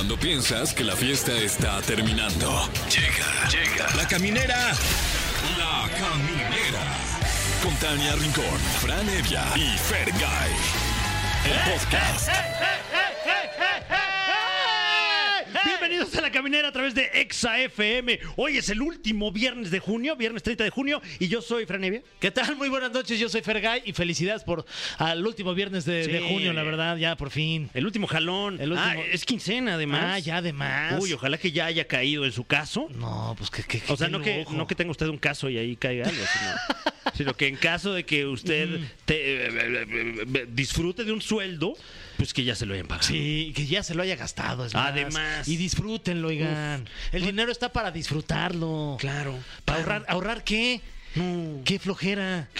Cuando piensas que la fiesta está terminando. Llega, llega. La caminera. La caminera. Con Tania Rincón, Fran Evia y Fergay. El podcast. Bienvenidos a la caminera a través de Exa FM. Hoy es el último viernes de junio, viernes 30 de junio, y yo soy Fran Evia. ¿Qué tal? Muy buenas noches, yo soy Fergay y felicidades por al último viernes de, junio, la verdad, ya por fin. El último jalón. El último- Ah, es quincena además. Ah, ya además. Uy, ojalá que ya haya caído en su caso. No, pues que, que, O sea, qué no que, lujo. no que tenga usted un caso y ahí caiga algo, sino, sino que en caso de que usted te- eh, eh, eh, disfrute de un sueldo, pues que ya se lo hayan pagado. Sí, que ya se lo haya gastado. es más. Además. Y disfrútenlo, oigan. El dinero está para disfrutarlo. Claro. ¿Para ahorrar, ahorrar qué? No. Qué flojera.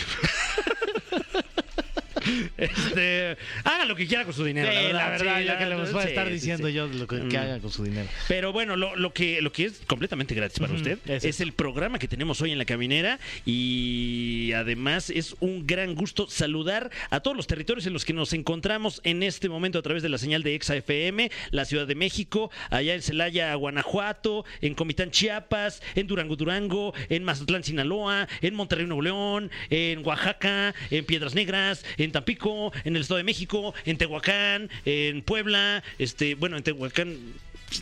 Este, haga lo que quiera con su dinero. Sí, la verdad, sí, ya que les voy a estar sí, diciendo yo lo que, que Mm. hagan con su dinero. Pero bueno, lo, lo que, lo que es completamente gratis para usted es es, el programa que tenemos hoy en la caminera y además es un gran gusto saludar a todos los territorios en los que nos encontramos en este momento a través de la señal de Exa FM, la Ciudad de México, allá en Celaya, Guanajuato, en Comitán, Chiapas, en Durango, Durango, en Mazatlán, Sinaloa, en Monterrey, Nuevo León, en Oaxaca, en Piedras Negras, en Tampico, en el Estado de México, en Tehuacán, en Puebla, este, bueno, en Tehuacán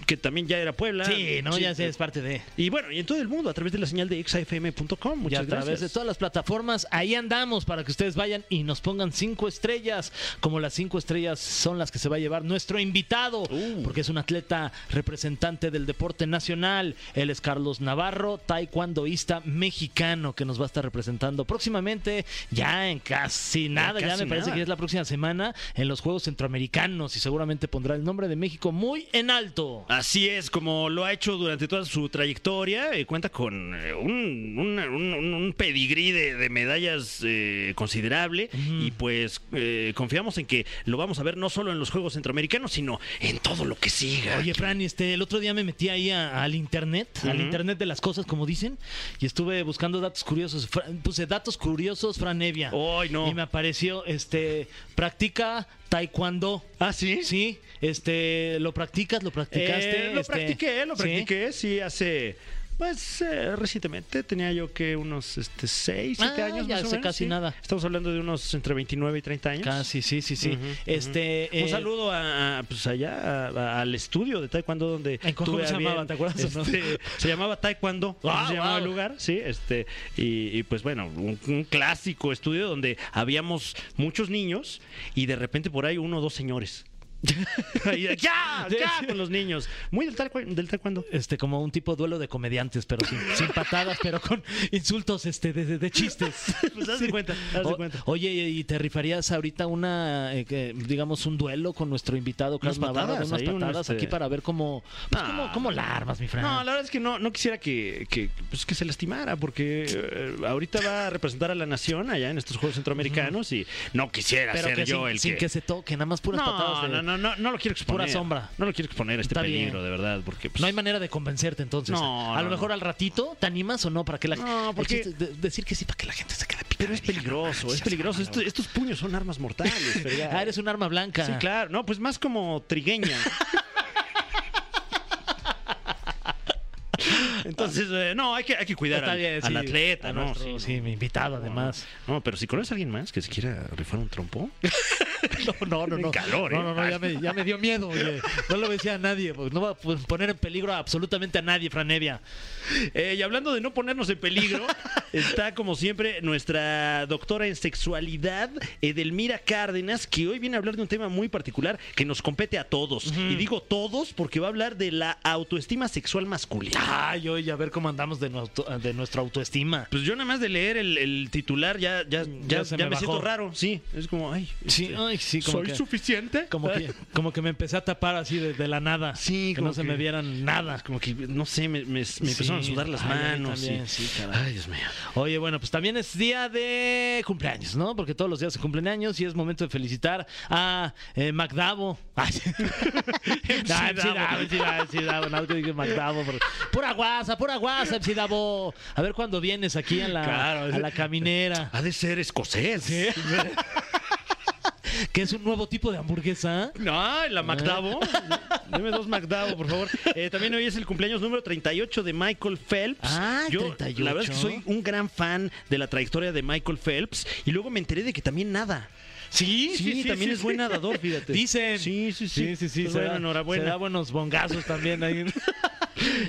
que también ya era Puebla. Sí, no, Sí, ya sé, es parte de. y bueno, y en todo el mundo a través de la señal de exafm.com. Y Muchas a través gracias. de todas las plataformas, ahí andamos para que ustedes vayan y nos pongan cinco estrellas, como las cinco estrellas son las que se va a llevar nuestro invitado, Uh. porque es un atleta representante del deporte nacional. Él es Carlos Navarro, taekwondoísta mexicano, que nos va a estar representando próximamente, ya en casi nada, ya, casi me parece nada. que es la próxima semana, en los Juegos Centroamericanos y seguramente pondrá el nombre de México muy en alto. Así es, como lo ha hecho durante toda su trayectoria, eh, cuenta con eh, un, un- un- un pedigrí de, de medallas eh, considerable y pues confiamos en que lo vamos a ver no solo en los Juegos Centroamericanos, sino en todo lo que siga. Oye, Fran, este, el otro día me metí ahí a- al internet, al internet de las cosas, como dicen, y estuve buscando datos curiosos. Fra- puse datos curiosos, Fran Evia. Ay, no. Y me apareció, este, practica taekwondo. ¿Ah, sí? Sí, este, ¿lo practicas? ¿Lo practicaste? Eh, lo Este, practiqué, lo practiqué, sí, hace... Pues eh, recientemente tenía yo que unos este, 6, 7 Ah, años ya más o hace menos, casi sí. nada. Estamos hablando de unos entre 29 y 30 años. Casi, sí, sí, sí. Este, Un eh, saludo a, pues allá a- a- al estudio de Taekwondo donde ¿En cómo se llamaba? ¿Te acuerdas no? este, se llamaba Taekwondo, Ah, se llamaba wow. el lugar, sí, este y, y, pues bueno, un, un clásico estudio donde habíamos muchos niños y de repente por ahí uno o dos señores. Ya, ya con los niños. Muy del, taekw- del taekwondo. Este, como un tipo duelo de comediantes, pero sin, sin patadas, pero con insultos este, de, de- de chistes. Pues haz de cuenta, haz de cuenta. Oye, ¿y te rifarías ahorita una, eh, que, digamos, un duelo con nuestro invitado Carlos Unas Navarro? patadas, unas ahí, un, patadas este- aquí para ver cómo, pues, cómo, cómo la armas, mi Fran. No, la verdad es que no, no quisiera que, que, pues, que se lastimara, porque eh, ahorita va a representar a la nación allá en estos Juegos Centroamericanos y no quisiera pero ser yo sin, el sin que... que se toque, nada más puras no, patadas. de- no, no, no, no lo quiero exponer. Pura sombra. No lo quiero exponer a este Está bien. peligro, de verdad, porque... pues, No hay manera de convencerte entonces. No, a lo no, mejor no. al ratito, ¿te animas o no? Para que la No, porque- de- decir que sí, para que la gente se quede picada. Pero es peligroso, es peligroso. Esto- estos puños son armas mortales. Ah, eres un arma blanca. Sí, claro. No, pues más como trigueña. Entonces, eh, no, hay que, hay que cuidar al, bien, al sí. atleta, A ¿no? nuestro- sí, mi invitado, además. No, pero si conoces a alguien más que se quiera rifar un trompo, No, no, no. No. calor, no, ¿eh? no, no, ya me, ya me dio miedo. oye. No lo decía a nadie. porque no va a poner en peligro absolutamente a nadie, Franevia. Eh, y hablando de no ponernos en peligro, está como siempre nuestra doctora en sexualidad, Edelmira Cárdenas, que hoy viene a hablar de un tema muy particular que nos compete a todos. Y digo todos porque va a hablar de la autoestima sexual masculina. Ay, oye, a ver cómo andamos de, nuestro- de nuestra autoestima. Pues yo nada más de leer el, el titular ya, ya, ya, Ya se ya me me, siento raro. Sí, es como, ay, Sí, este, ay, sí, como ¿soy que- suficiente? Como que, como que me empecé a tapar así de, de la nada. Sí, que como no se que- me vieran nada. Como que, no sé, me, me- me empezaron a Sí. sudar las Ay, manos. también, y- sí, caray. Ay, Dios mío. Oye, bueno, pues también es día de cumpleaños, ¿no? Porque todos los días se cumplen años y es momento de felicitar a eh, Macdavo. Ay, sí. no, MC Davo, MC Davo, no, que guasa, pura guasa, MC Davo. A ver cuándo vienes aquí a la, Claro, a la caminera. Ha de ser escocés. que es un nuevo tipo de hamburguesa. No, la McDavo. Deme dos McDavo, por favor. Eh, también hoy es el cumpleaños número 38 de Michael Phelps. Ah, Yo, 38. la verdad es que soy un gran fan de la trayectoria de Michael Phelps. Y luego me enteré de que también nada. Sí, Sí, también es buen nadador, fíjate. Dicen. Sí, sí, sí. Sí, sí, sí. Pues se bueno, da- enhorabuena. Se da buenos bongazos también ahí.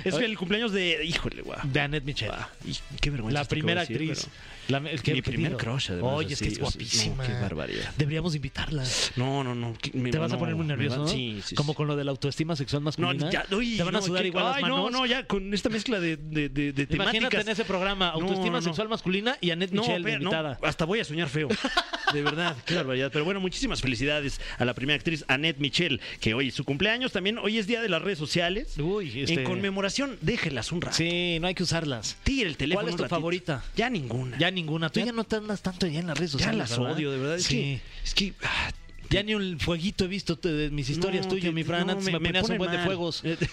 Es el cumpleaños de. Híjole, guau. De Annette Michel. Ah, y qué vergüenza. La esto que primera voy a decir, actriz. pero- La- el que- Mi que primer digo. crush, además, Oye, es que es guapísima. no, qué barbaridad. Deberíamos invitarla. No, no, no. que me- Te vas a no, poner muy nervioso, va- ¿no? Sí, sí. Como con lo de la autoestima sexual No, masculina. ya, uy, Te van a no, sudar ¿qué? igual las Ay, manos. no, no, ya con esta mezcla de, de, de, de Imagínate temáticas. en ese programa, No, autoestima no. sexual masculina y Annette No, Michel, de no, invitada. hasta voy a soñar feo. De verdad, qué barbaridad. Pero bueno, muchísimas felicidades a la primera actriz, Annette Michel, que hoy es su cumpleaños. También hoy es día de las redes sociales. Uy, este- En conmemoración, déjelas un rato. Sí, no hay que usarlas. Tire el teléfono. ¿Cuál es tu favorita? Ya ninguna. Ya ninguna. Tú ya, Ya- no te andas tanto ya en las redes Ya sociales. las ¿verdad? odio, de verdad. Es Sí. que. Es que ah, Ya ni un fueguito he visto te- de mis historias no, tuyas, mi Fran. no, Antes me, ponías un buen de fuegos. es que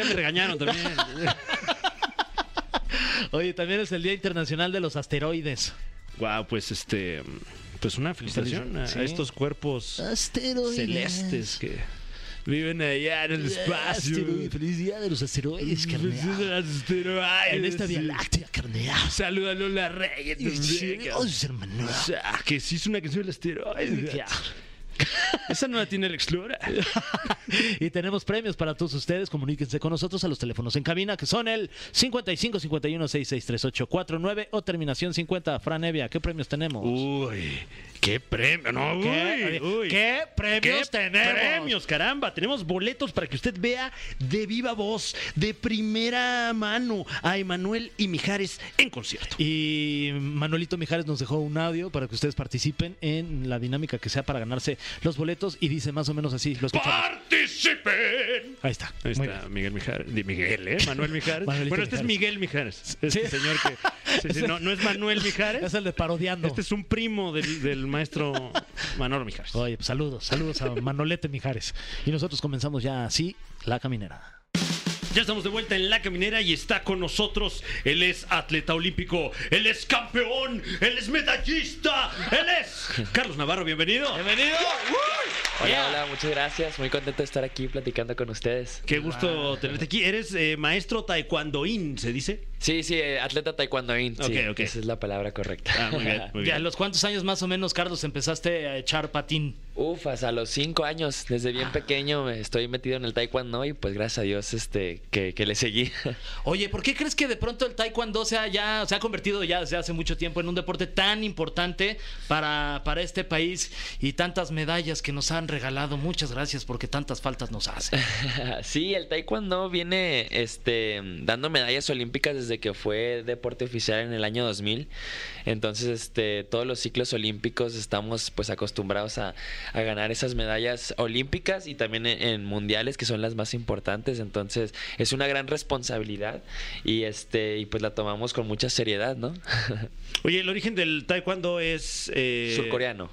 ya me regañaron también. Oye, también es el Día Internacional de los Asteroides. Wow, pues este. Pues una felicitación a, estos cuerpos Asteroides. celestes que viven allá en el espacio. Feliz Día de los Asteroides, carnal. Asteroides. En esta Vía Láctea, carnal. Saluda a Lola Reyes. hermanos. O sea, que sí es una canción del asteroide. Esa no la tiene el Explorer. Y tenemos premios para todos ustedes. Comuníquense con nosotros a los teléfonos en cabina que son el 55 51 66 38 49 o terminación 50. Fran Evia, ¿qué premios tenemos? Uy, qué premio, no, ¿Qué? uy, uy. ¿Qué premios ¿Qué tenemos? premios, caramba. Tenemos boletos para que usted vea de viva voz, de primera mano, a Emanuel y Mijares en concierto. Y Manuelito Mijares nos dejó un audio para que ustedes participen en la dinámica que sea para ganarse los boletos y dice más o menos así, lo escuchamos. ¡Participen! Ahí está. Ahí Muy está bien. Miguel Mijares. Miguel, ¿eh? Manuel Mijares. Bueno, este es. Miguel Mijares. Este Sí. señor que. sí, sí, no, no es Manuel Mijares. Es el de parodiando. Este es un primo del, del maestro Manolo Mijares. Oye, pues saludos, saludos a Manolete Mijares. Y nosotros comenzamos ya así, la caminera. Ya estamos de vuelta en La Caminera y está con nosotros. Él es atleta olímpico, él es campeón, él es medallista, él es Carlos Navarro, bienvenido. Bienvenido. Hola, Yeah. hola, muchas gracias. Muy contento de estar aquí platicando con ustedes. Qué gusto tenerte aquí. Eres eh, maestro taekwondoín, ¿se dice? Sí, sí, eh, atleta taekwondoín. Sí, Ok, ok. Esa es la palabra correcta. Ah, muy bien, muy ¿Y a bien. los cuántos años más o menos, Carlos, empezaste a echar patín? Ufas, a los cinco años, desde bien pequeño, eh, estoy metido en el taekwondo y pues gracias a Dios este, que, que le seguí. Oye, ¿por qué crees que de pronto el taekwondo se ha, ya, se ha convertido ya desde hace mucho tiempo en un deporte tan importante para, para este país y tantas medallas que nos han regalado? Muchas gracias porque tantas faltas nos hacen. sí, el taekwondo viene este, dando medallas olímpicas desde que fue deporte oficial en el año 2000. Entonces, este, todos los ciclos olímpicos estamos pues acostumbrados a, a ganar esas medallas olímpicas y también en, en mundiales que son las más importantes. Entonces, es una gran responsabilidad y este y pues la tomamos con mucha seriedad, ¿no? Oye, el origen del taekwondo es... eh, Surcoreano.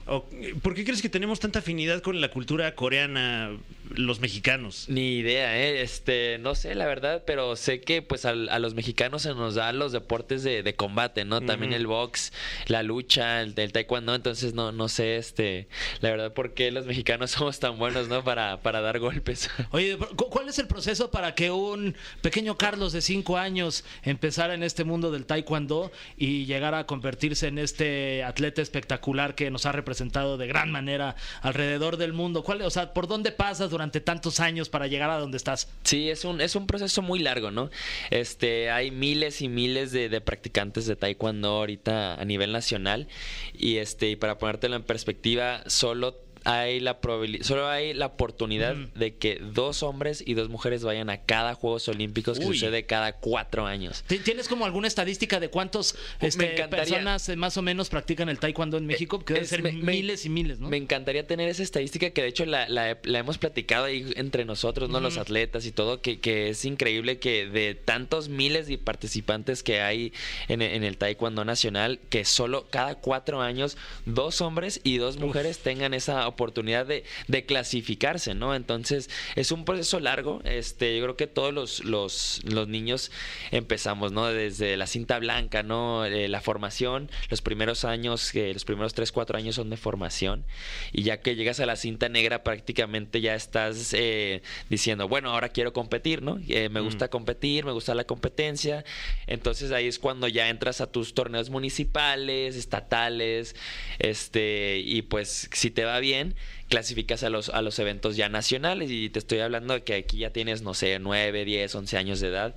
¿Por qué crees que tenemos tanta afinidad con la cultura coreana los mexicanos? Ni idea, ¿eh? Este, no sé, la verdad, pero sé que pues a, los mexicanos se nos dan los deportes de, de combate, ¿no? También el box, la lucha, el, el taekwondo, entonces no, no sé, este, la verdad, por qué los mexicanos somos tan buenos, ¿no? Para, para dar golpes. Oye, ¿cu- ¿cuál es el proceso para que un pequeño Carlos de 5 años empezara en este mundo del taekwondo y llegara a convertirse en este atleta espectacular que nos ha representado de gran manera alrededor del mundo? ¿Cuál, o sea, ¿por dónde pasas durante tantos años para llegar a donde estás? Sí, es un, es un proceso muy largo, ¿no? Este, hay miles y miles de, de practicantes de taekwondo ahorita a nivel nacional y este, y para ponértelo en perspectiva, solo hay la solo hay la oportunidad de que dos hombres y dos mujeres vayan a cada Juegos Olímpicos que Uy. sucede cada cuatro años. ¿Ti- ¿Tienes como alguna estadística de cuántos este, personas eh, más o menos practican el taekwondo en México? Porque deben ser me- me- miles y miles, ¿no? Me encantaría tener esa estadística que de hecho la, la- la hemos platicado ahí entre nosotros, ¿no? Los atletas y todo, que, que es increíble que de tantos miles de participantes que hay en, en el Taekwondo Nacional, que solo cada cuatro años dos hombres y dos mujeres tengan esa oportunidad de, de clasificarse, ¿no? Entonces, es un proceso largo. Este, yo creo que todos los, los, los niños empezamos, ¿no? Desde la cinta blanca, ¿no? Eh, la formación, los primeros años, eh, los primeros 3, 4 años son de formación. Y ya que llegas a la cinta negra, prácticamente ya estás eh, diciendo, bueno, ahora quiero competir, ¿no? Eh, me gusta competir, me gusta la competencia. Entonces ahí es cuando ya entras a tus torneos municipales, estatales, este, y pues si te va bien, again clasificas a los, a los eventos ya nacionales y te estoy hablando de que aquí ya tienes, no sé, 9, 10, 11 años de edad.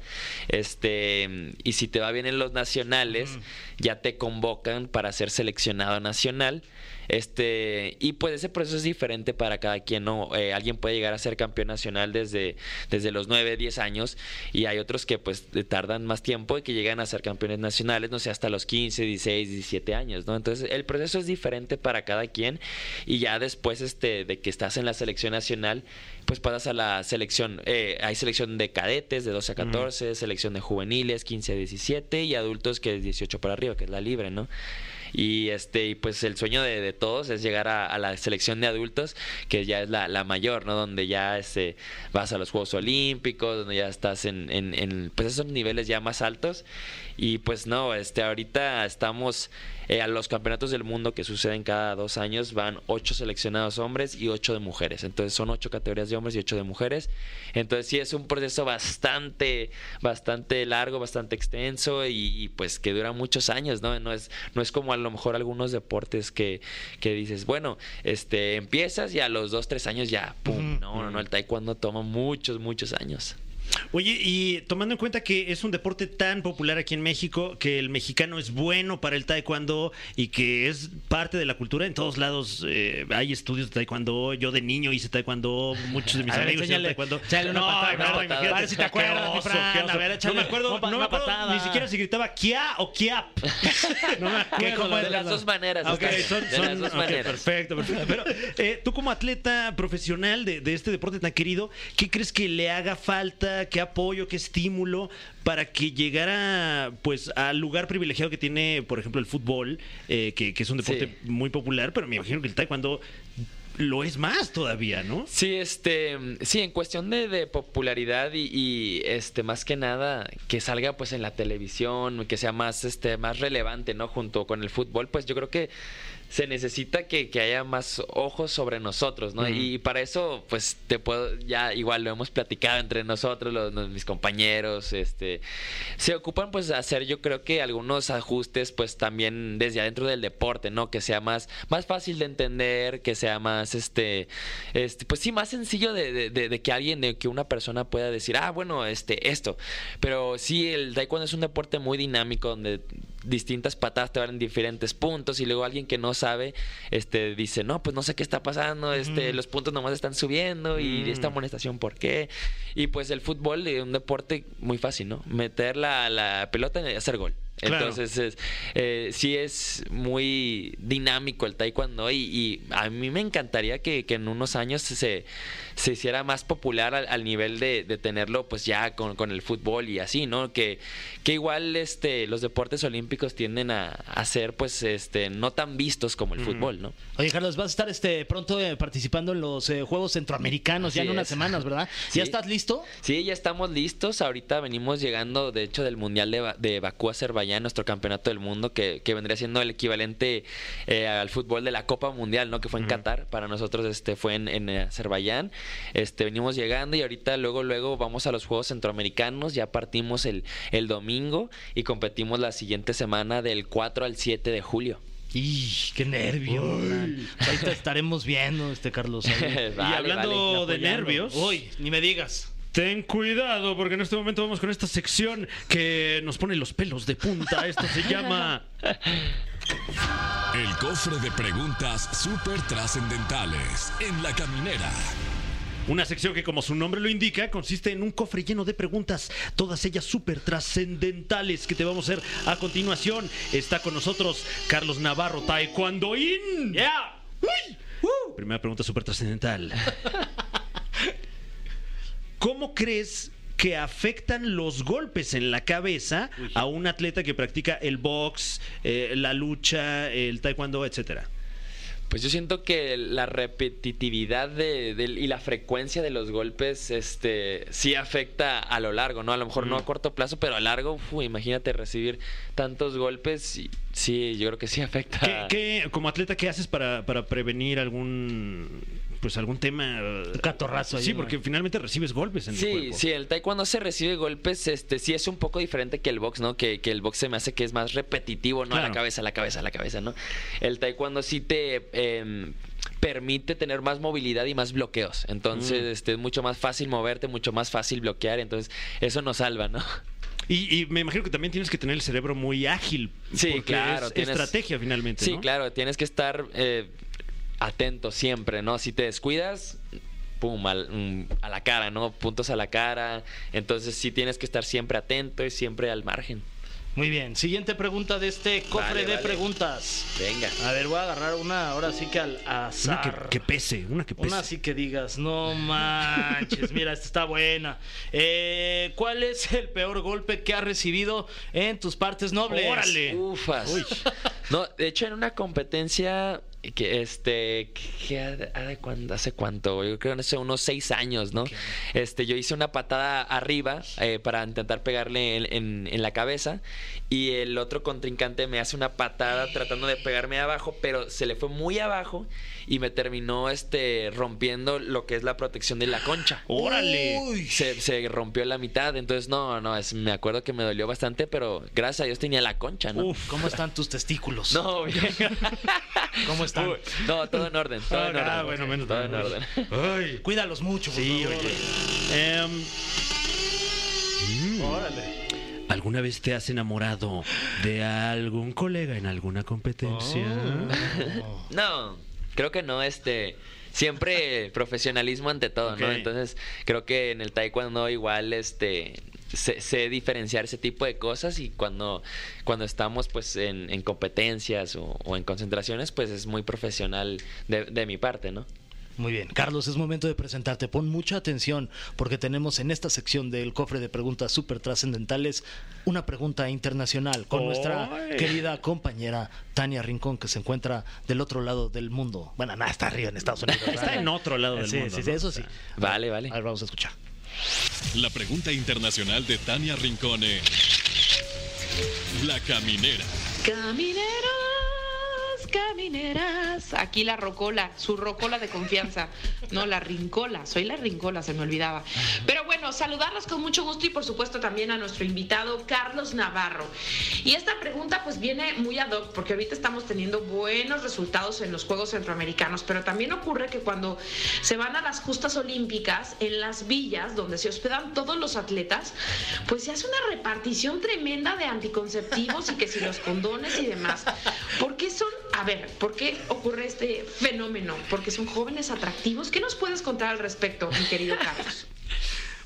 Este, y si te va bien en los nacionales, ya te convocan para ser seleccionado nacional. Este, y pues ese proceso es diferente para cada quien, ¿no? Eh, alguien puede llegar a ser campeón nacional desde, desde los 9, 10 años y hay otros que pues tardan más tiempo y que llegan a ser campeones nacionales, no sé, hasta los 15, 16, 17 años, ¿no? Entonces el proceso es diferente para cada quien y ya después este, de que estás en la selección nacional, pues pasas a la selección, eh, hay selección de cadetes de 12 a 14, selección de juveniles 15 a 17 y adultos que es 18 para arriba, que es la libre, ¿no? y este y pues el sueño de, de todos es llegar a, a, la selección de adultos que ya es la, la mayor no donde ya este, vas a los Juegos Olímpicos donde ya estás en, en, en, pues esos niveles ya más altos y pues no este ahorita estamos eh, a los campeonatos del mundo que suceden cada dos años van ocho seleccionados hombres y ocho de mujeres entonces son ocho categorías de hombres y ocho de mujeres entonces sí es un proceso bastante bastante largo bastante extenso y, y pues que dura muchos años no no es no es como a lo mejor algunos deportes que, que dices, bueno, este empiezas y a los dos, tres años ya, pum. No, no, no, el taekwondo toma muchos, muchos años. Oye, y tomando en cuenta que es un deporte tan popular aquí en México, que el mexicano es bueno para el taekwondo y que es parte de la cultura, en todos lados eh, hay estudios de taekwondo. Yo de niño hice taekwondo, muchos de mis A amigos hicieron taekwondo. una patada, no, no, imagínate. a ver si te acuerdas, Qué mi oso, Fran, qué oso. a ver, échale no me acuerdo, una- no me acuerdo patada. ni siquiera si gritaba kia o kiap. no me acuerdo. ¿Cómo es de las la- dos maneras. Ok, está bien, son- de son- las dos ok, maneras. perfecto, perfecto. Pero eh, tú como atleta profesional de, de este deporte tan querido, ¿qué crees que le haga falta? ¿Qué apoyo, qué estímulo para que llegara pues al lugar privilegiado que tiene, por ejemplo, el fútbol, eh, que, que es un deporte Sí. muy popular, pero me imagino que el taekwondo lo es más todavía, ¿no? Sí, este, sí, en cuestión de, de popularidad y, y, este, más que nada que salga pues en la televisión, que sea más, este, más relevante, ¿no? Junto con el fútbol, pues yo creo que se necesita que, que haya más ojos sobre nosotros, ¿no? Y para eso, pues te puedo, ya igual lo hemos platicado entre nosotros, los, los- mis compañeros, este, se ocupan pues hacer yo creo que algunos ajustes pues también desde adentro del deporte, ¿no? Que sea más, más fácil de entender, que sea más, este, este pues sí, más sencillo de, de- de- de que alguien, de que una persona pueda decir, ah, bueno, este, esto. Pero sí, el taekwondo es un deporte muy dinámico donde distintas patadas te van en diferentes puntos y luego alguien que no sabe este dice no pues no sé qué está pasando este los puntos nomás están subiendo y Mm. esta amonestación por qué y pues el fútbol es un deporte muy fácil no meter la, la pelota y hacer gol Claro. entonces es, eh, sí es muy dinámico el taekwondo y, y a mí me encantaría que, que en unos años se, se hiciera más popular al, al nivel de, de tenerlo pues ya con, con el fútbol y así, ¿no? Que, que igual este los deportes olímpicos tienden a, a ser pues este no tan vistos como el fútbol, ¿no? Oye, Carlos, vas a estar este pronto eh, participando en los eh, Juegos Centroamericanos ya en unas semanas, ¿verdad? Sí. ¿Ya estás listo? Sí, ya estamos listos. Ahorita venimos llegando, de hecho, del Mundial de, de Bakú, Azerbaiyán, nuestro campeonato del mundo, que, que vendría siendo el equivalente eh, al fútbol de la Copa Mundial, ¿no? Que fue en Qatar. Para nosotros este fue en, en Azerbaiyán. Este, venimos llegando y ahorita luego, luego vamos a los Juegos Centroamericanos. Ya partimos el, el domingo y competimos la siguiente semana del 4 al 7 de julio. ¡Y qué nervio! Fran. Ahorita estaremos viendo, este Carlos. ahí. Vale, y hablando vale. de nervios. Uy, ni me digas. Ten cuidado, porque en este momento vamos con esta sección que nos pone los pelos de punta. Esto se llama. El cofre de preguntas súper trascendentales en la caminera. Una sección que, como su nombre lo indica, consiste en un cofre lleno de preguntas, todas ellas súper trascendentales que te vamos a hacer a continuación. Está con nosotros Carlos Navarro, Taekwondoín. ¡Ya! Primera pregunta súper trascendental. ¿Cómo crees que afectan los golpes en la cabeza a un atleta que practica el box, eh, la lucha, el taekwondo, etcétera? Pues yo siento que la repetitividad de, y la frecuencia de los golpes este, sí afecta a lo largo, ¿no? A lo mejor no a corto plazo, pero a largo, uf, imagínate recibir tantos golpes, y- sí, yo creo que sí afecta. ¿Qué, qué- como atleta, qué haces para, para prevenir algún pues algún tema? eh, Un catorrazo ahí, Sí, ¿no? porque finalmente recibes golpes en el Sí, cuerpo. sí, el taekwondo se recibe golpes, este, sí es un poco diferente que el box, ¿no? Que, que el box se me hace que es más repetitivo, ¿no? A la cabeza, a la cabeza, a la cabeza, ¿no? El taekwondo sí te em, permite tener más movilidad y más bloqueos. Entonces, Mm. este, es mucho más fácil moverte, mucho más fácil bloquear. Entonces, eso nos salva, ¿no? Y, y me imagino que también tienes que tener el cerebro muy ágil. Sí, porque claro, Es tienes- estrategia finalmente. Sí, ¿no? claro, tienes que estar eh, atento siempre, ¿no? Si te descuidas, pum, al- mm, a la cara, ¿no? Puntos a la cara. Entonces, sí tienes que estar siempre atento y siempre al margen. Muy bien. Siguiente pregunta de este cofre Vale, de vale. preguntas. Venga. A ver, voy a agarrar una ahora sí que al Una azar. que, que pese, una que pese. Una así que digas, no manches, mira, esta está buena. Eh, ¿Cuál es el peor golpe que has recibido en tus partes nobles? ¡Órale! Ufas. No, de hecho, en una competencia que este que ha de- ha de cuándo- hace cuánto yo creo que hace unos seis años no este yo hice una patada arriba eh, para intentar pegarle en, en- en la cabeza y el otro contrincante me hace una patada tratando de pegarme abajo pero se le fue muy abajo y me terminó este rompiendo lo que es la protección de la concha ¡Órale! se, se rompió la mitad entonces no no es, me acuerdo que me dolió bastante pero gracias a Dios tenía la concha no Uf. ¿Cómo están tus testículos? no, bien. ¿Cómo están? Uy, no, todo en orden, todo en orden. Ah, bueno, menos todo en orden. Ay. Cuídalos mucho, por Sí, favor. oye. Em, mm, Órale. ¿Alguna vez te has enamorado de algún colega en alguna competencia? Oh. No, creo que no, este siempre profesionalismo ante todo, ¿no? Entonces, creo que en el taekwondo igual este sé, sé diferenciar ese tipo de cosas y cuando cuando estamos pues en, en competencias o, o en concentraciones, pues es muy profesional de, de mi parte, ¿no? Muy bien, Carlos, es momento de presentarte. Pon mucha atención porque tenemos en esta sección del cofre de preguntas súper trascendentales una pregunta internacional con nuestra querida compañera Tania Rincón que se encuentra del otro lado del mundo. Bueno, nada, está arriba en Estados Unidos. Está en otro lado del sí, mundo, Sí, sí, ¿no? eso sí. Vale, vale. A ver, vamos a escuchar. La pregunta internacional de Tania Rincone. La caminera. Camineros, camineras. Aquí la rocola, su rocola de confianza. No, la rincola. Soy la rincola, se me olvidaba. Pero bueno, saludarlos con mucho gusto y por supuesto también a nuestro invitado Carlos Navarro. Y esta pregunta pues viene muy ad hoc porque ahorita estamos teniendo buenos resultados en los Juegos Centroamericanos, pero también ocurre que cuando se van a las justas olímpicas, en las villas donde se hospedan todos los atletas, pues se hace una repartición tremenda de anticonceptivos y que si los condones y demás. ¿Por qué son, a ver, por qué ocurre este fenómeno? Porque son jóvenes atractivos. ¿Qué nos puedes contar al respecto, mi querido Carlos?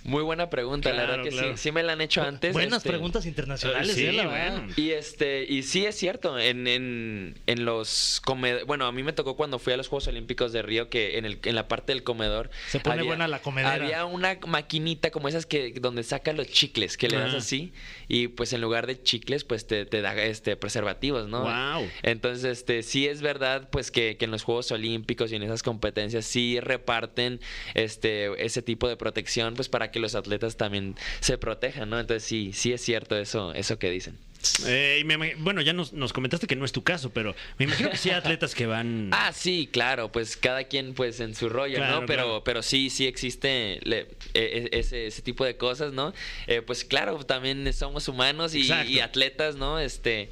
Muy buena pregunta, la verdad que claro. sí, sí me la han hecho antes. Buenas este, preguntas internacionales, sí, ¿eh? La verdad. bueno. Y este, y sí es cierto, en, en, en los comedores, bueno, a mí me tocó cuando fui a los Juegos Olímpicos de Río que en, el, en la parte del comedor Se pone buena la comedera. Había una maquinita como esas que donde saca los chicles, que le das Ah. así y pues en lugar de chicles pues te, te da este preservativos, ¿no? Wow. Entonces, este, sí es verdad, pues, que, que en los Juegos Olímpicos y en esas competencias sí reparten este, ese tipo de protección, pues, para que los atletas también se protejan, ¿no? Entonces, sí, sí es cierto eso, eso que dicen. Eh, me bueno, ya nos, nos comentaste que no es tu caso, pero me imagino que sí hay atletas que van. Ah, sí, claro, pues cada quien pues en su rollo, Claro, ¿no? Pero, claro. pero sí, sí existe le- e- e- ese, ese tipo de cosas, ¿no? Eh, pues claro, también somos humanos y atletas, ¿no? Este,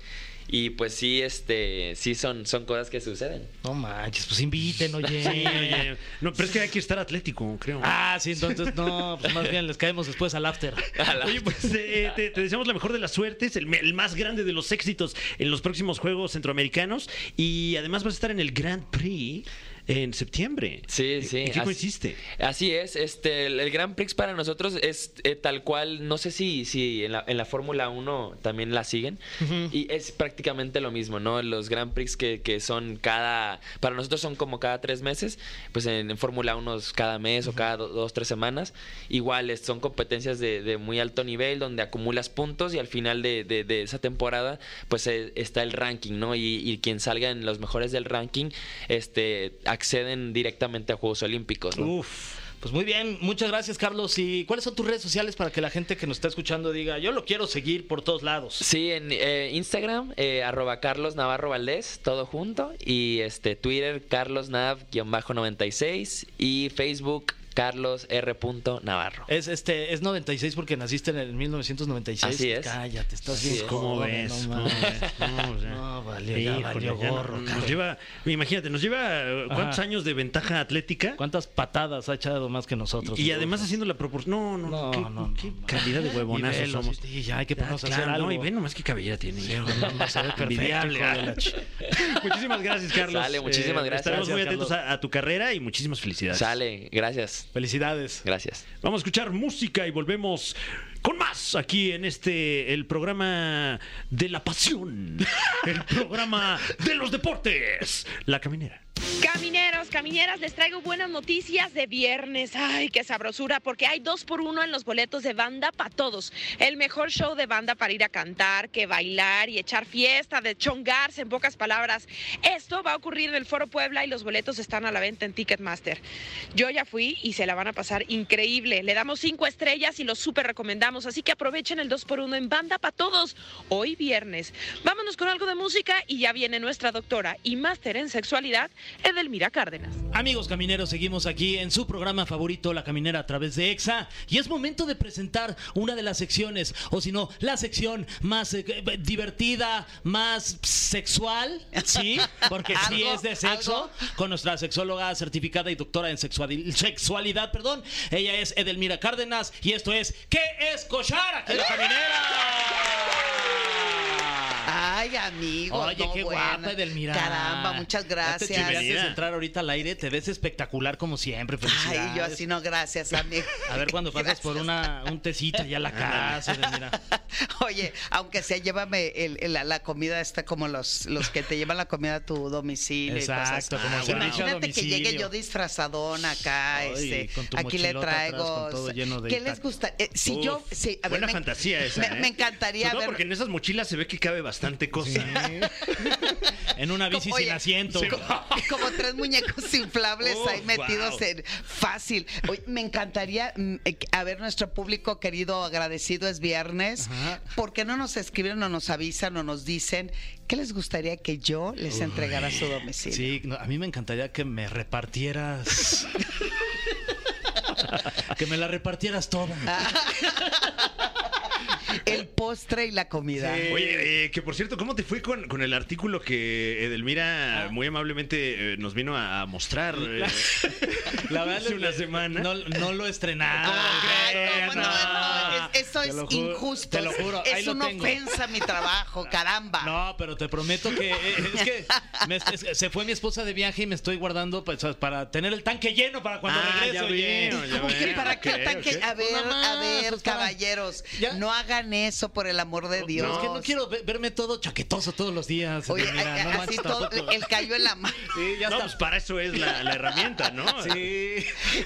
y pues sí, este, sí son, son cosas que suceden. No manches, pues inviten, oye. Sí, oye. No, pero es que hay que estar atlético, creo. Ah, sí, entonces no, pues más bien les caemos después al after. Oye, pues eh, te, te deseamos la mejor de las suertes, el más grande de los éxitos en los próximos Juegos Centroamericanos y además vas a estar en el Grand Prix en septiembre. Sí, sí. ¿En qué así- consiste? Así es, este, el, el Grand Prix para nosotros es eh, tal cual, no sé si, si en la, en la Fórmula 1 también la siguen, y es prácticamente lo mismo, ¿no? Los Grand Prix que, que son cada, para nosotros son como cada tres meses, pues en, en Fórmula 1 es cada mes o cada do- dos, tres semanas, igual es- son competencias de, de muy alto nivel donde acumulas puntos y al final de, de- de esa temporada pues eh, está el ranking, ¿no? Y, y quien salga en los mejores del ranking, este, acceden directamente a Juegos Olímpicos, ¿no? Uf. Pues muy bien, muchas gracias Carlos. ¿Y cuáles son tus redes sociales para que la gente que nos está escuchando diga, yo lo quiero seguir por todos lados? Sí, en eh, Instagram, eh, arroba Carlos Navarro Valdés, todo junto. Y este Twitter, Carlos Nav-96. Y Facebook, Carlos R. Navarro. Es este es 96 porque naciste en el 1996. Así es. Cállate, estás bien es. ¿Cómo joven, ves? no. No, o sea, No, valió, ya híjole, valió ya no- gorro, nos lleva, imagínate, nos lleva eh, cuántos Ajá. años de ventaja atlética ¿Cuántas patadas ha echado más que nosotros? y además haciendo la proporción. No, no, No, qué, no, no, qué no. calidad de Y huevonazos velo, somos. sí, ya hay que Ya, ponernos a claro, hacer algo. no, y ve nomás qué cabellera tiene. Sí, perfecto, Muchísimas gracias, Carlos. Sale, muchísimas gracias. Estaremos muy atentos a, a tu carrera y muchísimas felicidades. Sale, gracias. Felicidades. Gracias. Vamos a escuchar música y volvemos con más aquí en este, el programa de la pasión, el programa de los deportes, La Caminera. Camineros, camineras, les traigo buenas noticias de viernes. Ay, qué sabrosura, porque hay dos por uno en los boletos de banda para todos. El mejor show de banda para ir a cantar, que bailar y echar fiesta, de chongarse, en pocas palabras. Esto va a ocurrir en el Foro Puebla y los boletos están a la venta en Ticketmaster. Yo ya fui y se la van a pasar increíble. Le damos cinco estrellas y lo súper recomendamos, así que aprovechen el dos por uno en banda para todos. Hoy viernes. Vámonos con algo de música y ya viene nuestra doctora y máster en sexualidad, Edelmira Cárdenas. Amigos camineros, seguimos aquí en su programa favorito, La Caminera a través de EXA. Y es momento de presentar una de las secciones, o si no, la sección más eh, eh, divertida, más sexual, ¿sí? Porque sí Algo, es de sexo, algo. con nuestra sexóloga certificada y doctora en sexuali- sexualidad, perdón. Ella es Edelmira Cárdenas y esto es ¿Qué es cochar aquí en La Caminera? Ay, amigo. Oye, no, qué bueno. guapa, Edelmira. Caramba, muchas Ya te gracias. entrar ahorita al aire, te ves espectacular como siempre. Felicidades. Ay, yo así no, gracias, amigo. A ver cuando pasas Gracias. por una, un tecito ya a la casa, Edelmira. Oye, aunque sea, llévame el- el- la, la comida esta como los, los que te llevan la comida a tu domicilio. y cosas. Exacto, como Ah, Imagínate que llegue yo disfrazadón acá, Ay, este, con tu aquí le atrás, traigo. todo lleno de ¿Qué les gusta? Eh, si Uf, yo, sí, a ver, buena me- fantasía esa. Me, ¿eh? me encantaría todo ver. porque en esas mochilas se ve que cabe bastante cosa. En una bici Como- sin asiento. co- Como tres muñecos inflables Oh, ahí metidos wow. en fácil. Oye, me encantaría mm, eh, a ver nuestro público querido agradecido es viernes. Ajá. ¿Por qué no nos escriben o nos avisan o nos dicen qué les gustaría que yo les entregara a su domicilio? Sí, no, a mí me encantaría que me repartieras. que me la repartieras toda. El postre y la comida. Oye, eh, que por cierto, ¿cómo te fue con, con el artículo que Edelmira Ah. muy amablemente eh, nos vino a mostrar eh, La verdad hace es una semana? No, no lo estrenaron. No, no, es- eso es injusto. Te lo juro, ahí es lo una tengo. ofensa a mi trabajo, caramba. No, pero te prometo que eh, es que me- es- se fue mi esposa de viaje y me estoy guardando pues, para tener el tanque lleno para cuando Ah, regrese. ya oye. veo, ya ¿Cómo que veo, para qué ok, el tanque? A ver, más, a ver, pues, caballeros, Ya. no hagan eso por el amor de Dios. No, es que no quiero ve- verme todo chaquetoso todos los días. Oye, mira, a- no así manches todo, tampoco. el callo en la mano. Sí, ya no, está. pues para eso es la, la herramienta, ¿no? Sí.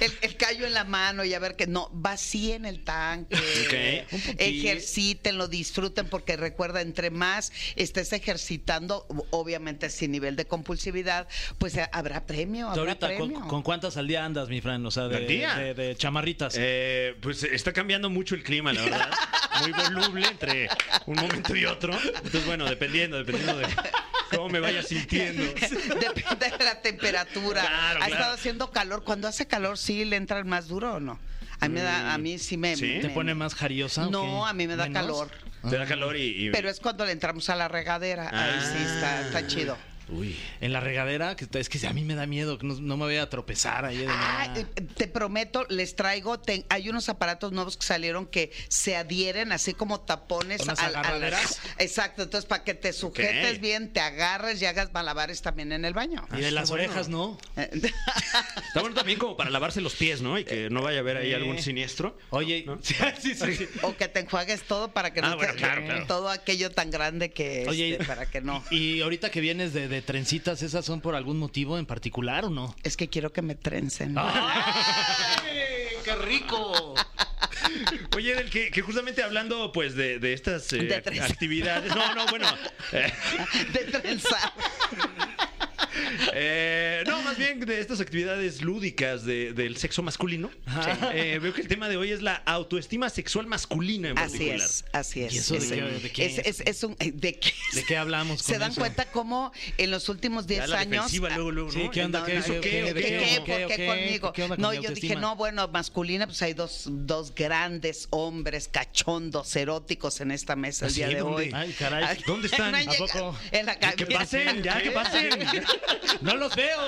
El, el callo en la mano y a ver que no, vacíen el tanque, Ok, un poquito. ejercítenlo, disfruten, porque recuerda, entre más estés ejercitando, obviamente sin nivel de compulsividad, pues eh, habrá premio, ¿Tú habrá ahorita con, premio. con cuántas al día andas, mi Fran? O sea, de, ¿Al día? de- de chamarritas. Eh, pues está cambiando mucho el clima, la verdad. Muy voluble entre un momento y otro. Entonces, bueno, dependiendo, dependiendo de cómo me vaya sintiendo. Depende de la temperatura. Claro, ha claro. estado haciendo calor. Cuando hace calor, ¿sí le entran más duro o no? A mí, me da, a mí sí me... ¿Sí? ¿Te me- pone más jariosa? o No, qué? a mí me da ¿Menos? calor. Te da calor y. y- Pero es cuando le entramos a la regadera. Ahí sí está, está chido. Uy. en la regadera, que es que a mí me da miedo, que no, no me voy a tropezar ahí. de Ah, nada. eh, te prometo, les traigo, te- hay unos aparatos nuevos que salieron que se adhieren así como tapones ¿Unas al- a las-? Exacto, entonces para que te sujetes bien, te agarres y hagas malabares también en el baño. y de las bueno. orejas, ¿no? Está bueno también como para lavarse los pies, ¿no? Y que no vaya a haber ahí algún siniestro. Oye, ¿No? sí, sí, sí, sí. o que te enjuagues todo para que Ah, no bueno, te- claro, claro. todo aquello tan grande que Oye, este, para que no. Y ahorita que vienes de, de trencitas, ¿esas son por algún motivo en particular o no? Es que quiero que me trencen. ¡Ay! ¡Qué rico! Oye, del que, que justamente hablando pues de, de estas eh, De actividades. No, no, bueno. eh, De trenzar. Eh, no, más bien de estas actividades lúdicas de- del sexo masculino. Eh, veo que el tema de hoy es la autoestima sexual masculina en Así particular. es, así es. ¿Y eso de Es- qué- de qué es, es? es- es un, ¿de qué? ¿De qué hablamos con ¿Se dan eso? cuenta cómo en los últimos 10 Ya la años defensiva luego, luego, Sí, ¿no? ¿qué onda? No, ¿Qué, no, qué, ¿de qué, qué? de ¿De qué, qué? o ¿Por qué qué? conmigo? ¿Qué onda con No, mi yo dije, autoestima? no, bueno, masculina, pues hay dos, dos grandes hombres cachondos, eróticos en esta mesa el ¿Ah, día de ¿Dónde? hoy. Ay, caray, ¿dónde están? No han ¿A llegado. poco? En la Que pasen, ya, que pasen. No los veo.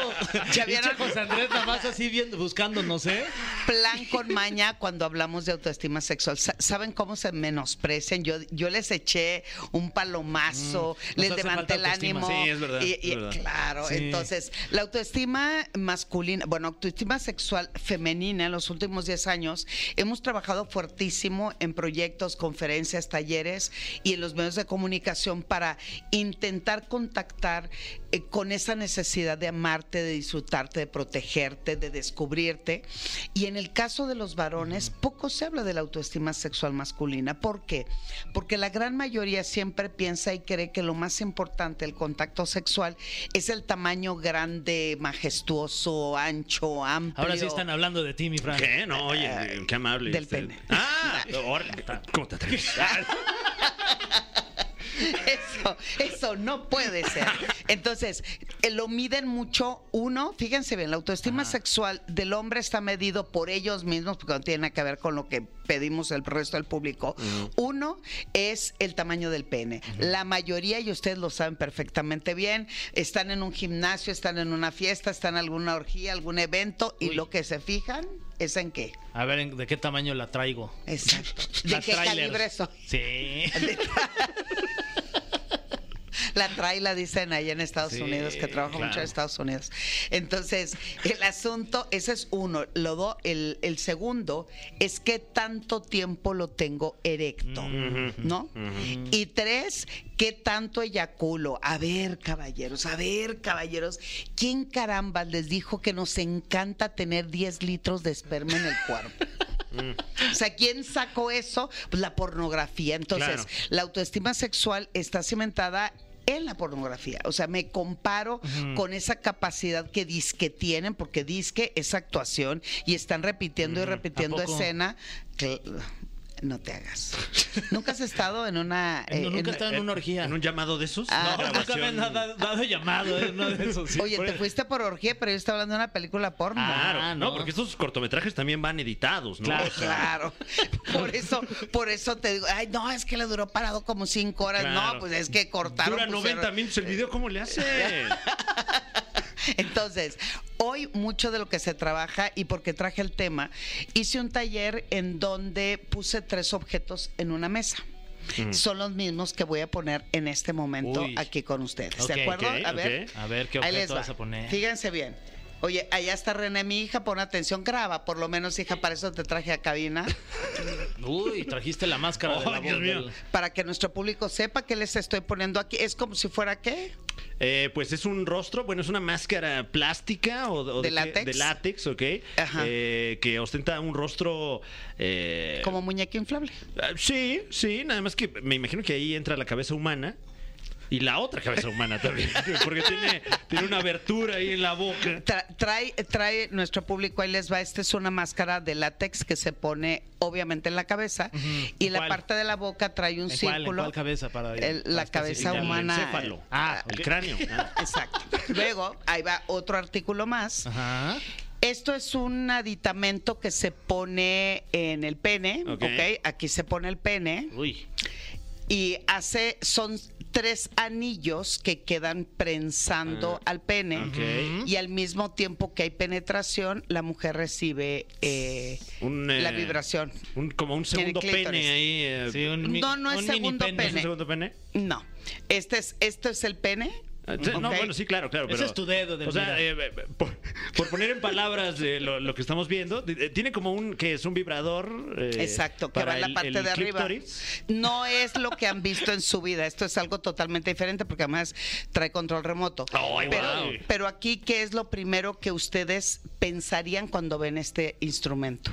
Ya vieron. José Andrés nada más así viendo, buscando, no sé. plan con maña cuando hablamos de autoestima sexual. Sa- ¿Saben cómo se menosprecian? Yo, yo les eché un palomazo, Mm, les levanté el ánimo. Sí, es verdad, Y, es y- verdad. Claro, Sí. entonces, la autoestima masculina, bueno, autoestima sexual femenina en los últimos 10 años, hemos trabajado fuertísimo en proyectos, conferencias, talleres y en los medios de comunicación para intentar contactar eh, con esa necesidad de amarte, de disfrutarte, de protegerte, de descubrirte. Y en el caso de los varones, poco se habla de la autoestima sexual masculina. ¿Por qué? Porque la gran mayoría siempre piensa y cree que lo más importante del contacto sexual es el tamaño grande, majestuoso, ancho, amplio. Ahora sí están hablando de ti, mi Fran. ¿Qué? No, oye, qué amable. del usted. pene. Ah, ¿cómo te atreves? Eso, eso no puede ser. Entonces, eh, lo miden mucho. Uno, fíjense bien, la autoestima sexual del hombre está medido por ellos mismos, porque no tiene nada que ver con lo que pedimos el resto del público. Uno es el tamaño del pene. La mayoría, y ustedes lo saben perfectamente bien, están en un gimnasio, están en una fiesta, están en alguna orgía, algún evento, y lo que se fijan es en qué. A ver, ¿en- ¿de qué tamaño la traigo? Exacto. ¿De Las qué calibre soy? Sí. La traila dicen ahí en Estados Sí, Unidos, que trabajo mucho en Estados Unidos. Entonces, el asunto, ese es uno. Lo do- el, el segundo es que tanto tiempo lo tengo erecto, ¿no? Y tres, qué tanto eyaculo. A ver, caballeros, a ver, caballeros, ¿quién caramba les dijo que nos encanta tener 10 litros de esperma en el cuerpo? O sea, ¿quién sacó eso? Pues la pornografía. Entonces, Claro. la autoestima sexual está cimentada en la pornografía. O sea, me comparo con esa capacidad que disque tienen, porque disque es actuación y están repitiendo y repitiendo escena. No te hagas. ¿Nunca has estado en una... No, eh, nunca he en- estado en una orgía. ¿En un llamado de esos? Ah. No, nunca me han dado, dado llamado, ¿eh? Uno de esos. sí. Oye, te fuiste por orgía, pero yo estaba hablando de una película porno. Claro, Ah, no. no. porque estos cortometrajes también van editados, ¿no? Claro, O sea, Claro, por eso, por eso te digo, ay, no, es que le duró parado como cinco horas. Claro. No, pues es que cortaron. Dura pusieron- 90 minutos el video, ¿cómo le hace? Entonces, hoy mucho de lo que se trabaja y porque traje el tema, hice un taller en donde puse tres objetos en una mesa. Son los mismos que voy a poner en este momento Uy. aquí con ustedes. ¿De acuerdo? a ver. A ver, ¿qué objeto va. vas a poner? Fíjense bien. Oye, allá está René, mi hija, pon atención, graba, por lo menos, hija, para eso te traje a cabina, Uy, trajiste la máscara de la Dios mío. para que nuestro público sepa qué les estoy poniendo aquí. Es como si fuera qué? Eh, pues es un rostro, bueno, es una máscara plástica o, o ¿De látex? de látex, ok, Ajá. Eh, que ostenta un rostro. eh, Como muñeca inflable. ah, Sí, sí, nada más que me imagino que ahí entra la cabeza humana. Y la otra cabeza humana también, porque tiene, tiene una abertura ahí en la boca. Tra- trae, trae nuestro público, ahí les va, esta es una máscara de látex que se pone obviamente en la cabeza y la ¿Cuál? parte de la boca trae un ¿En cuál, en círculo. cuál cabeza para El- para la cabeza especificarle? humana. El encéfalo. Ah, el ok. cráneo. Ah. Exacto. Luego, ahí va otro artículo más. Ajá. Esto es un aditamento que se pone en el pene, Ok. ¿ok? Aquí se pone el pene Uy. y hace, son tres anillos que quedan prensando al pene. Ah. Y al mismo tiempo que hay penetración, la mujer recibe eh, Un, eh, la vibración. Un, como un segundo pene ahí. eh, Sí, un mi- No, no es segundo ¿no es un pene. segundo pene? No. Este es, esto es el pene. No, bueno, sí, claro, claro. Ese es tu dedo, O sea, eh, eh, por, por poner en palabras eh, lo, lo que estamos viendo, eh, tiene como un que es un vibrador. eh, Exacto, que va en la parte el de arriba. clítoris. No es lo que han visto en su vida. Esto es algo totalmente diferente porque además trae control remoto. Pero, aquí, ¿qué es lo primero que ustedes pensarían cuando ven este instrumento?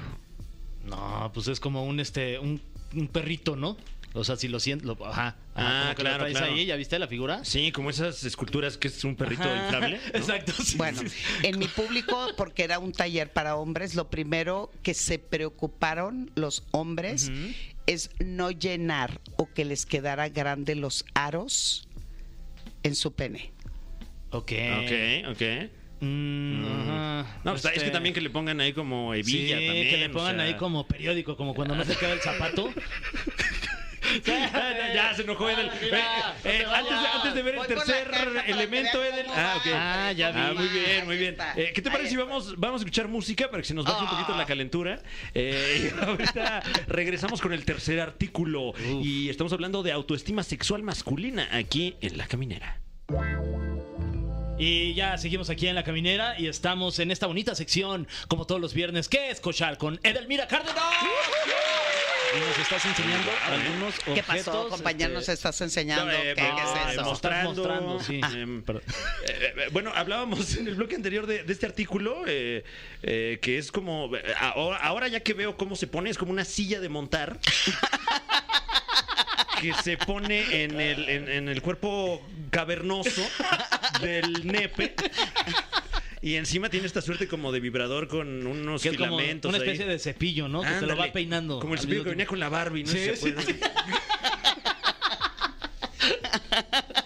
No, pues es como un este un, un perrito, ¿no? O sea, si lo sientes, lo, ajá. Ah, como que lo claro, traes claro. ahí, ¿ya viste la figura? Sí, como esas esculturas que es un perrito Ajá. inflable. ¿no? Exacto. sí, Bueno, sí, sí. en mi público, porque era un taller para hombres, lo primero que se preocuparon los hombres es no llenar o que les quedara grande los aros en su pene. Ok. Ok, ok. Mm, ajá. No, pues, es Este, que también que le pongan ahí como hebilla sí, también. que le o pongan sea. ahí como periódico, como cuando no se queda el zapato. ya, ya se enojó Edel. mira, Eh, eh, antes, de, vayas. antes de ver el tercer elemento, Edel. Ah, ok. Ah, ya vi. Ah, muy bien, muy bien. Eh, ¿Qué te parece si vamos, vamos a escuchar música para que se nos baje un poquito Ah. la calentura? Eh, y ahorita regresamos con el tercer artículo. Y estamos hablando de autoestima sexual masculina aquí en La Caminera. Y ya seguimos aquí en la caminera y estamos en esta bonita sección, como todos los viernes, que es Cochar con Edelmira Cárdenas. Y nos estás enseñando algunos objetos. ¿Qué pasó, compañero? este, Nos estás enseñando. Eh, ¿Qué, qué ah, es eso? Mostrando. mostrando, sí. em, Perdón. Eh, eh, bueno, hablábamos en el bloque anterior de, de este artículo eh, eh, que es como ahora, ahora ya que veo cómo se pone es como una silla de montar que se pone en el, en, en el cuerpo cavernoso del nepe. Y encima tiene esta suerte como de vibrador con unos Que es como filamentos. una ahí. especie de cepillo, ¿no? Que te lo Ándale, va peinando. Como el al cepillo que mismo venía con la Barbie, ¿no? Sí, Se sí, sí.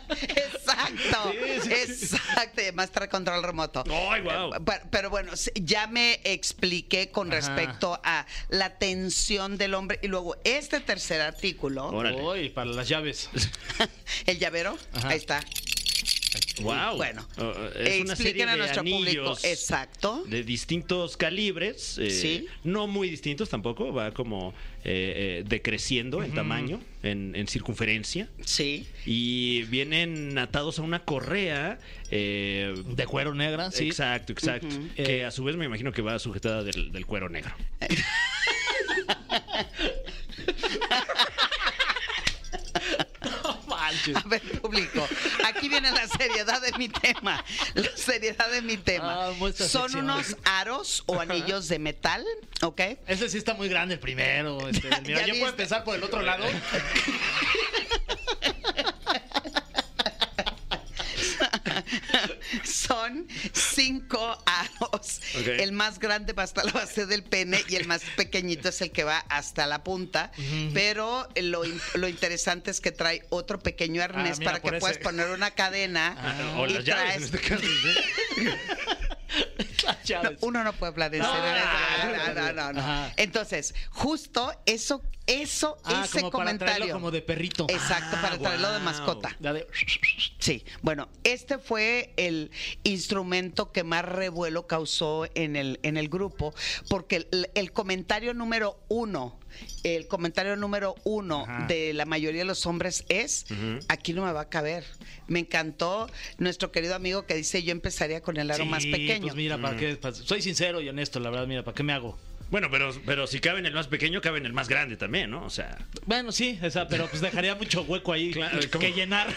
Exacto, exacto. Y además trae control remoto. ¡Ay, guau! Eh, Pero, pero bueno, s- ya me expliqué con Ajá. respecto a la tensión del hombre. Y luego, este tercer artículo, Órale. Uy, para las llaves. el llavero, Ajá. ahí está. Wow. Bueno, Uh, es una serie expliquen a de nuestro público. anillos Exacto. de distintos calibres, eh, Sí. no muy distintos tampoco, va como eh, eh, decreciendo en tamaño, en, en circunferencia, Sí. y vienen atados a una correa. eh, De cuero negra, sí. Exacto, exacto. Que a su vez me imagino que va sujetada del, del cuero negro. No manches. A ver, público, aquí viene la seriedad de mi tema. La seriedad de mi tema. Ah, Son sección. unos aros o anillos de metal, ¿ok? Ese sí está muy grande el primero. Este, mira, Ya ¿ya, viste. puedo empezar por el otro lado? Son cinco aros. El más grande va hasta la base del pene y el más pequeñito es el que va hasta la punta. Pero lo, lo interesante es que trae otro pequeño arnés Ah, mira, para que ese. puedas poner una cadena. Ah, y traes-. Uno no puede hablar en No, serio. no, No, no. Entonces, justo eso, eso, Ah, ese como para comentario. traerlo como de perrito. Exacto, Ah, para traerlo de mascota. La de- Sí, bueno, este fue el instrumento que más revuelo causó en el, en el grupo, porque el, el comentario número uno, el comentario número uno Ajá. de la mayoría de los hombres es, aquí no me va a caber. Me encantó nuestro querido amigo que dice, yo empezaría con el aro Sí, más pequeño. Pues mira, ¿para qué? Pa- soy sincero y honesto, la verdad, mira, ¿para qué me hago? Bueno, pero, pero si cabe en el más pequeño, cabe en el más grande también, ¿no? O sea, Bueno, sí, o sea, pero pues dejaría mucho hueco ahí Claro, que llenar.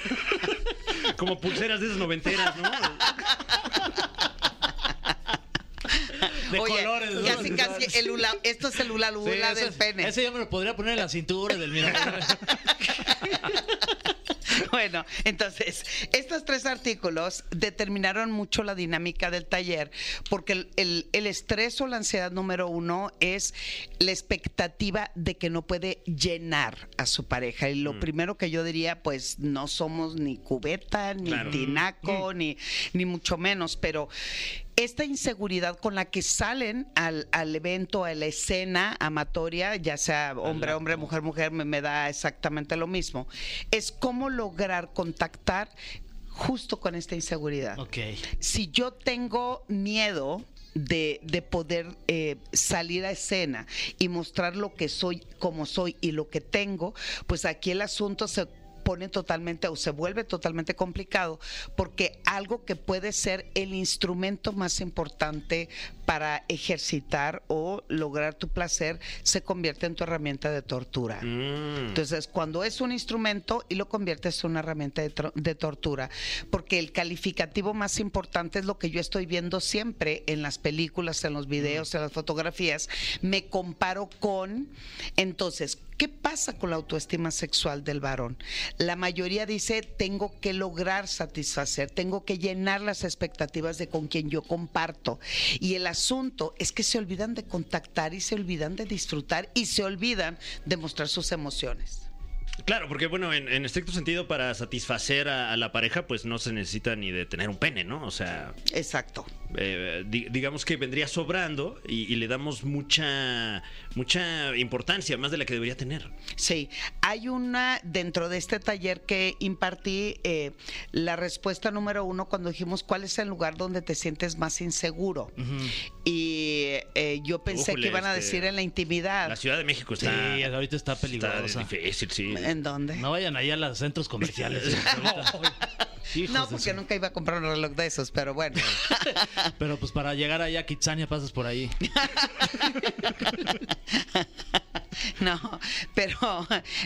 como pulseras de esas noventeras, ¿no? De Oye, colores. ¿no? casi, casi el hula, esto es el hula Sí, hula ese, del pene. ese yo me lo podría poner en la cintura del mira. Bueno, entonces, estos tres artículos determinaron mucho la dinámica del taller, porque el, el- el estrés o la ansiedad número uno es la expectativa de que no puede llenar a su pareja. Y Mm. lo primero que yo diría, pues no somos ni cubeta, ni Claro. tinaco, ni, ni mucho menos, pero esta inseguridad con la que salen al, al evento, a la escena amatoria, ya sea hombre, hombre, mujer, mujer, me, me da exactamente lo mismo, es cómo lograr contactar justo con esta inseguridad. Ok. Si yo tengo miedo de, de poder eh, salir a escena y mostrar lo que soy, como soy y lo que tengo, pues aquí el asunto se pone totalmente o se vuelve totalmente complicado porque algo que puede ser el instrumento más importante para ejercitar o lograr tu placer se convierte en tu herramienta de tortura. Mm. Entonces, cuando es un instrumento y lo conviertes en una herramienta de, tortura, porque el calificativo más importante es lo que yo estoy viendo siempre en las películas, en los videos, en las fotografías, me comparo con, entonces, ¿qué pasa con la autoestima sexual del varón? La mayoría dice, tengo que lograr satisfacer, tengo que llenar las expectativas de con quien yo comparto. Y el asunto es que se olvidan de contactar y se olvidan de disfrutar y se olvidan de mostrar sus emociones. Claro, porque bueno, en, en estricto sentido, para satisfacer a, a la pareja, pues no se necesita ni de tener un pene, ¿no? O sea, Exacto. eh, di- digamos que vendría sobrando y, y le damos mucha, mucha importancia, más de la que debería tener. Sí, hay una dentro de este taller que impartí, eh, la respuesta número uno cuando dijimos cuál es el lugar donde te sientes más inseguro. Y eh, yo pensé que iban a este, decir en la intimidad. La Ciudad de México Sí, está, ahorita está está peligrosa. difícil, sí. ¿En dónde? No vayan allá a los centros comerciales. Hijos No, porque nunca iba a comprar un reloj de esos, pero bueno. Pero pues para llegar allá a Kitsania pasas por ahí. no, pero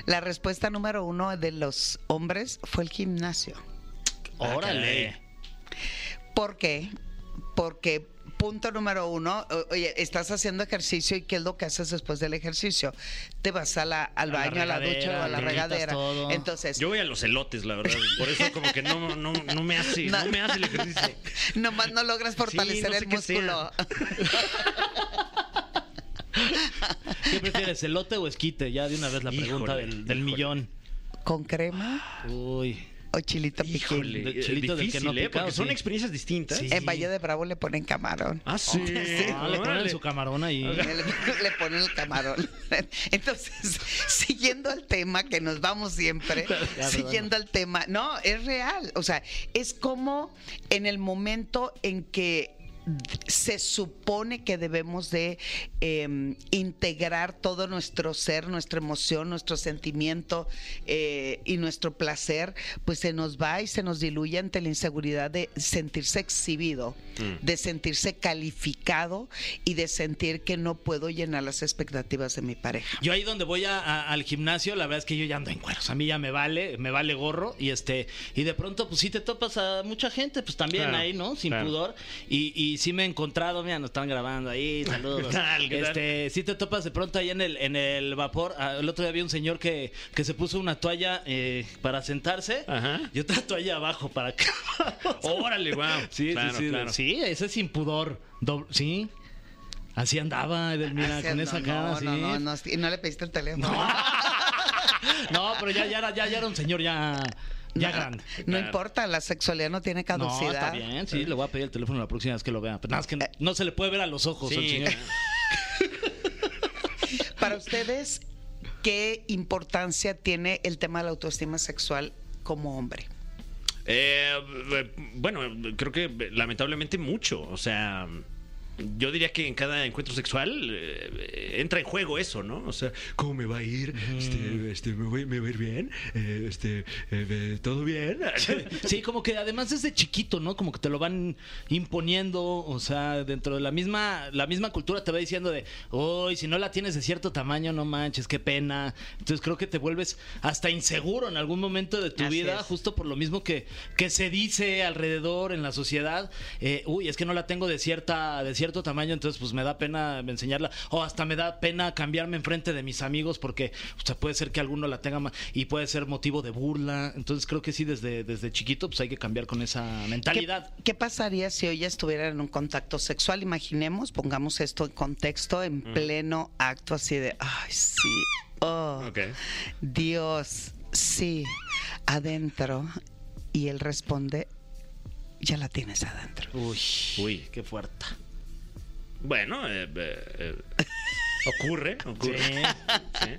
la respuesta número uno de los hombres fue el gimnasio. Ah, Órale. ¿Por qué? Porque punto número uno, oye, estás haciendo ejercicio y ¿qué es lo que haces después del ejercicio? Te vas a la, al A la baño, a la ducha regadera, o a la regadera. todo. Entonces, Yo voy a los elotes, la verdad. Por eso como que no, no, no me hace, no. No. me hace el ejercicio. nomás no logras fortalecer no sé el músculo. ¿Qué prefieres, elote o esquite? Ya de una vez la pregunta Híjole, del, del híjole. millón. ¿Con crema Uy. O chilito piquín? Híjole, de eh, chilito del que difícil, no ¿eh? pica, Porque ¿o son sí? experiencias distintas. Sí. En Valle de Bravo le ponen camarón. Ah, sí. Ah, le ponen Órale. su camarón ahí. Le, le ponen el camarón. Entonces, siguiendo al tema, que nos vamos siempre, Ya, siguiendo al tema, no, es real. O sea, es como en el momento en que se supone que debemos de eh, integrar todo nuestro ser, nuestra emoción, nuestro sentimiento eh, y nuestro placer, pues se nos va y se nos diluye ante la inseguridad de sentirse exhibido, de sentirse calificado y de sentir que no puedo llenar las expectativas de mi pareja. Yo ahí donde voy a- a- al gimnasio, la verdad es que yo ya ando en cueros. A mí ya me vale, me vale gorro. Y este, y de pronto, pues sí te topas a mucha gente, pues también Claro, ahí, ¿no? Sin claro. pudor. Y, y sí me he encontrado, mira, nos están grabando ahí, saludos. ¿Qué tal, qué tal? este, sí te topas de pronto ahí en el, en el vapor. Ah, El otro día había un señor que, que se puso una toalla eh, para sentarse Ajá. y otra toalla abajo para acá. Órale, wow. Sí, claro, sí, sí. claro. Sí, ese es sin pudor. Doble- sí. Así andaba, Edelmira, Así con esa no, cara, no, sí. no, no, no, y no le pediste el teléfono. No, pero ya, ya, era, ya, ya era un señor ya, ya No, grande. No Claro. importa, la sexualidad no tiene No, caducidad. está bien, sí, le voy a pedir el teléfono la próxima vez que lo vea. Pero nada, es que no, no se le puede ver a los ojos al Sí. señor. Para ustedes, ¿qué importancia tiene el tema de la autoestima sexual como hombre? Eh, bueno, creo que lamentablemente mucho. O sea, yo diría que en cada encuentro sexual eh, entra en juego eso, ¿no? O sea, ¿cómo me va a ir? Este, este, ¿me, voy, ¿Me va a ir bien? Eh, este, eh, ¿Todo bien? Sí, como que además desde chiquito, ¿no? Como que te lo van imponiendo, o sea, dentro de la misma, la misma cultura te va diciendo de, uy, si no la tienes de cierto tamaño, no manches, qué pena. Entonces creo que te vuelves hasta inseguro en algún momento de tu Así vida, es. justo por lo mismo que, que se dice alrededor en la sociedad. Eh, uy, es que no la tengo de cierta, de cierto tamaño, entonces pues me da pena enseñarla. O hasta me da pena cambiarme enfrente de mis amigos porque o sea, puede ser que alguno la tenga más y puede ser motivo de burla. Entonces creo que sí, desde, desde chiquito pues hay que cambiar con esa ¿Qué, mentalidad. qué pasaría si hoy estuvieran en un contacto sexual? Imaginemos, pongamos esto en contexto, en pleno acto así de, ay, sí, oh. Dios, sí, adentro. Y él responde, ya la tienes adentro. Uy, Uy. qué fuerte. Bueno, eh, eh, eh, ocurre, ocurre. Sí.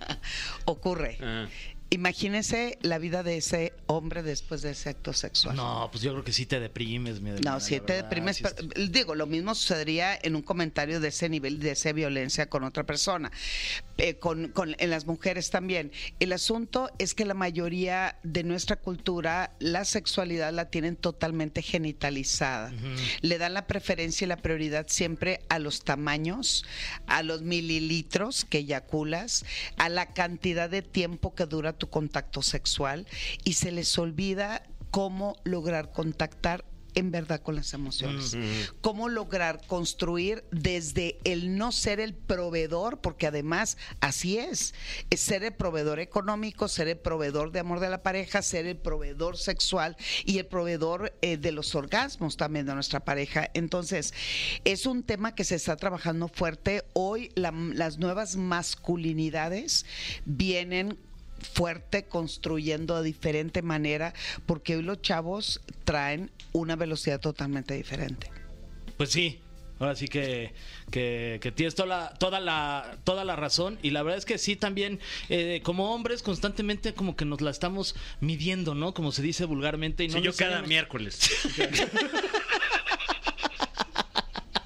Ocurre. Ah. Imagínese la vida de ese hombre después de ese acto sexual. No, pues yo creo que sí te deprimes, mi No, la te deprimes, sí pero, digo, lo mismo sucedería en un comentario de ese nivel, de esa violencia con otra persona, Eh, con, con- en las mujeres también. El asunto es que la mayoría de nuestra cultura, la sexualidad la tienen totalmente genitalizada. Le dan la preferencia y la prioridad siempre a los tamaños, a los mililitros que eyaculas, a la cantidad de tiempo que dura tu contacto sexual y se les olvida cómo lograr contactar en verdad con las emociones. Cómo lograr construir desde el no ser el proveedor, porque además así es, es ser el proveedor económico, ser el proveedor de amor de la pareja, ser el proveedor sexual y el proveedor eh, de los orgasmos también de nuestra pareja. Entonces, es un tema que se está trabajando fuerte. Hoy la- las nuevas masculinidades vienen fuerte, construyendo de diferente manera, porque hoy los chavos traen una velocidad totalmente diferente. Pues sí. Ahora sí que, que, que tienes toda la, toda, la, toda la razón y la verdad es que sí también eh, como hombres constantemente como que nos la estamos midiendo, ¿no? Como se dice vulgarmente. Y no Sí, yo cada sabemos- miércoles.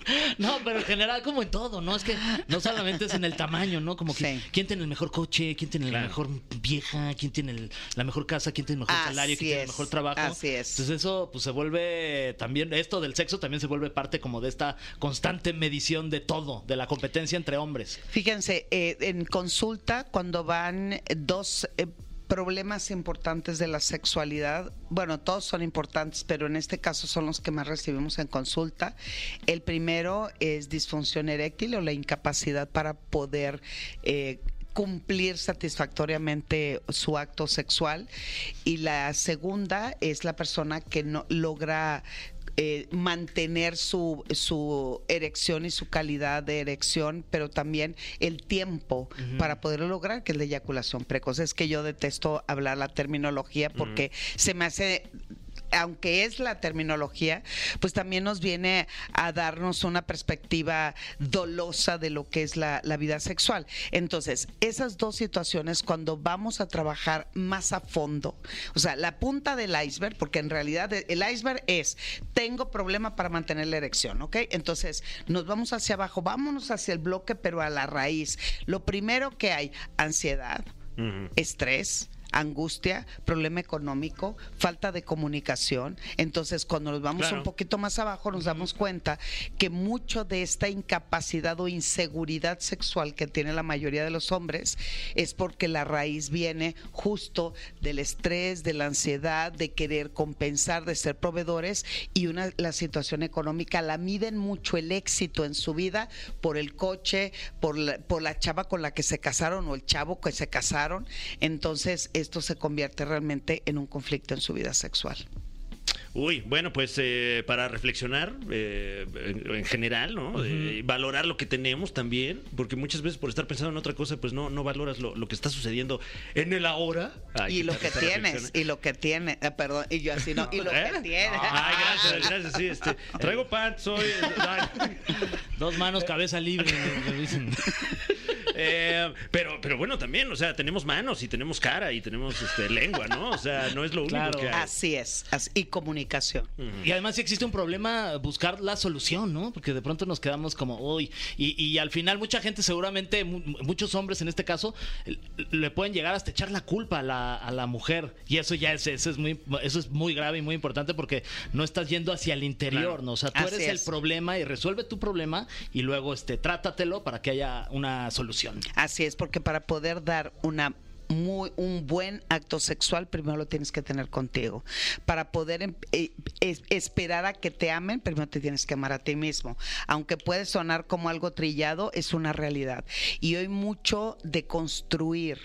No, pero en general como en todo, ¿no? Es que no solamente es en el tamaño, ¿no? Como que Sí. quién tiene el mejor coche, quién tiene Claro. la mejor vieja, quién tiene el- la mejor casa, quién tiene el mejor Así salario, quién tiene el mejor trabajo. así es. Entonces eso pues se vuelve también, esto del sexo también se vuelve parte como de esta constante medición de todo, de la competencia entre hombres. Fíjense, eh, en consulta, cuando van dos eh, problemas importantes de la sexualidad, bueno, todos son importantes, pero en este caso son los que más recibimos en consulta. El primero es disfunción eréctil o la incapacidad para poder... eh, cumplir satisfactoriamente su acto sexual y la segunda es la persona que no logra eh, mantener su, su erección y su calidad de erección, pero también el tiempo para poderlo lograr, que es la eyaculación precoz. Es que yo detesto hablar la terminología porque se me hace aunque es la terminología, pues también nos viene a darnos una perspectiva dolosa de lo que es la, la vida sexual. Entonces, esas dos situaciones, cuando vamos a trabajar más a fondo, o sea, la punta del iceberg, porque en realidad el iceberg es, tengo problema para mantener la erección, ¿ok? Entonces, nos vamos hacia abajo, vámonos hacia el bloque, pero a la raíz. Lo primero que hay, ansiedad, estrés, angustia, problema económico, falta de comunicación. Entonces, cuando nos vamos Claro. un poquito más abajo, nos damos cuenta que mucho de esta incapacidad o inseguridad sexual que tiene la mayoría de los hombres es porque la raíz viene justo del estrés, de la ansiedad, de querer compensar, de ser proveedores y una la situación económica la miden mucho el éxito en su vida por el coche, por la, por la chava con la que se casaron o el chavo que se casaron. Entonces, esto se convierte realmente en un conflicto en su vida sexual. Uy, bueno, pues eh, para reflexionar eh, en, en general, ¿no? Eh, valorar lo que tenemos también, porque muchas veces por estar pensando en otra cosa, pues no, no valoras lo, lo que está sucediendo en el ahora. Ay, y lo que tienes, y lo que tiene, ah, perdón, y yo así no, y lo ¿Eh? que tiene. Ay, gracias, gracias, sí, este, traigo pants, soy... Dos manos, cabeza libre. dicen. Eh, pero, pero bueno, también, o sea, tenemos manos y tenemos cara y tenemos este, lengua, ¿no? O sea, no es lo único Claro. que hay. Así es, así- y comunicación. Y además si existe un problema, buscar la solución, ¿no? Porque de pronto nos quedamos como, uy, y, y al final mucha gente seguramente, mu- muchos hombres en este caso, le pueden llegar hasta echar la culpa a la, a la mujer. Y eso ya es, eso es muy, eso es muy grave y muy importante porque no estás yendo hacia el interior, Claro. ¿no? O sea, tú Así eres el problema y resuelve tu problema y luego este, trátatelo para que haya una solución. Así es, porque para poder dar una muy un buen acto sexual primero lo tienes que tener contigo. Para poder em- eh, es- esperar a que te amen, primero te tienes que amar a ti mismo. Aunque puede sonar como algo trillado, es una realidad. Y hoy mucho de construir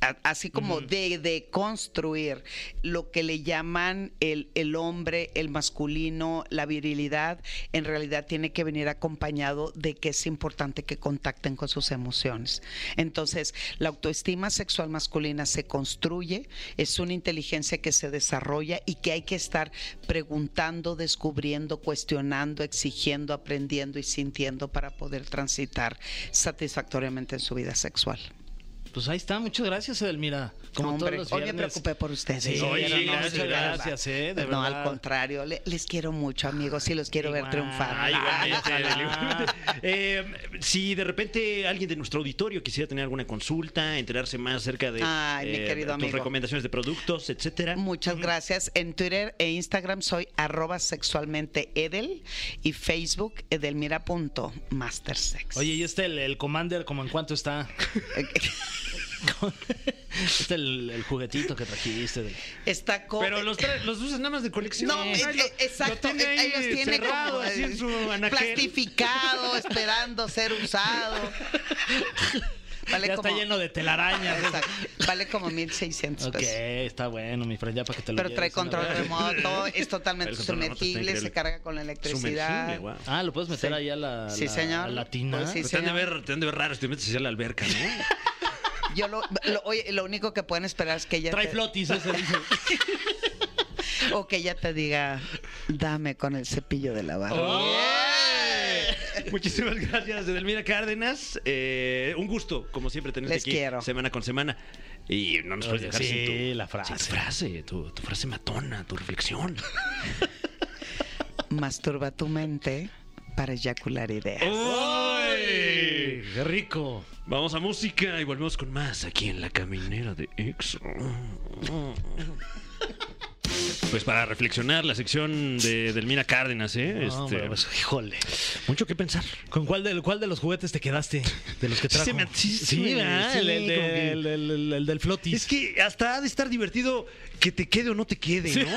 así como de, de construir lo que le llaman el, el hombre, el masculino, la virilidad, en realidad tiene que venir acompañado de que es importante que contacten con sus emociones. Entonces, la autoestima sexual masculina se construye, es una inteligencia que se desarrolla y que hay que estar preguntando, descubriendo, cuestionando, exigiendo, aprendiendo y sintiendo para poder transitar satisfactoriamente en su vida sexual. Pues ahí está, muchas gracias, Edelmira. Como Hombre, todos los hoy me preocupé por ustedes. Sí, Oye, no, no, gracias, muchas gracias, eh, de no, verdad. al contrario, le- les quiero mucho, amigos, y los quiero ver triunfar. Eli. Eh, si de repente alguien de nuestro auditorio quisiera tener alguna consulta, enterarse más acerca de Ay, mi querido tus amigo. recomendaciones de productos, etcétera. Muchas gracias. En Twitter e Instagram soy arroba sexualmente edel y Facebook edelmira.mastersex. Oye, ¿y este, el, el Commander, como en cuánto está? este, el, el juguetito que trajiste. del- está co- Pero los, trae- los usas nada más de colección. No, Ahí eh, lo- eh, exacto. Lo tiene eh, ahí los ahí tiene cerrado, como, así eh, en su anaquel. plastificado, esperando ser usado. Vale ya como, está lleno de telarañas. Exacto. Vale como 1600 Ok, pesos. está bueno, mi friend, ya para que te lo Pero trae control remoto, es totalmente sumergible, se carga con la electricidad. Guau. Ah, ¿lo puedes meter Sí. ahí a la, Sí, la- señor. a la tina? Pues sí, Te han, de señor. ver, te han de ver raro si te metes hacia la alberca, ¿no? Yo lo, lo- oye, lo único que pueden esperar es que ella Trae te, flotis, ese dice. o que ella te diga, dame con el cepillo de lavar. Muchísimas gracias, Edelmira Cárdenas. Eh, un gusto, como siempre, tenerte Les aquí quiero. semana con semana. Y no nos puedes dejar sí, sin tu, la frase. sin tu frase, tu, tu frase matona, tu reflexión. Masturba tu mente para eyacular ideas. ¡Ay! ¡Qué rico! Vamos a música y volvemos con más aquí en la caminera de EXO. Pues para reflexionar, la sección de Delmira Cárdenas, ¿eh? No, Este, hombre, pues, híjole. mucho que pensar. ¿Con cuál de, cuál de los juguetes te quedaste? De los que trajo. me- sí, el, que- del flotis. Es que hasta ha de estar divertido que te quede o no te quede, ¿no?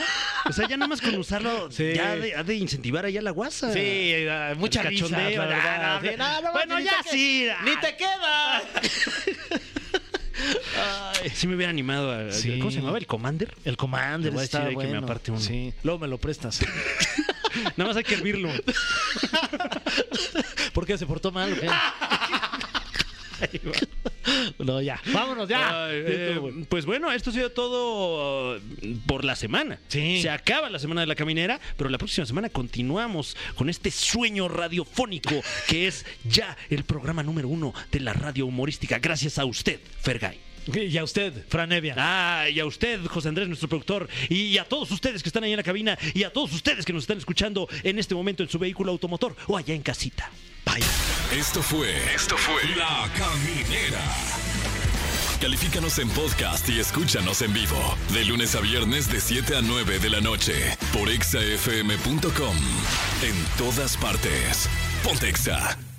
O sea, ya nada más con usarlo, ya ha de, ha de incentivar allá la guasa. Sí, eh, mucha cachondeo, la verdad. ya, Sí, bueno, ni te queda- Queda. Sí me hubiera animado a... Sí. ¿Cómo se llamaba? ¿El Commander? El Commander Le voy a decir que me aparte uno. Sí, luego me lo prestas. Nada más hay que hervirlo. ¿Por qué se portó mal? no, ya. Vámonos, ya. Ay, eh, pues bueno, esto ha sido todo uh, por la semana. Sí. Se acaba la semana de la caminera, pero la próxima semana continuamos con este sueño radiofónico que es ya el programa número uno de la radio humorística. Gracias a usted, Fergay. Y a usted, Fran Evia. Ah, y a usted, José Andrés, nuestro productor, y a todos ustedes que están ahí en la cabina, y a todos ustedes que nos están escuchando en este momento en su vehículo automotor o allá en casita. Bye. Esto fue. Esto fue. La Caminera. Califícanos en podcast y escúchanos en vivo. De lunes a viernes, de 7 a 9 de la noche. Por exafm.com. En todas partes. Pontexa.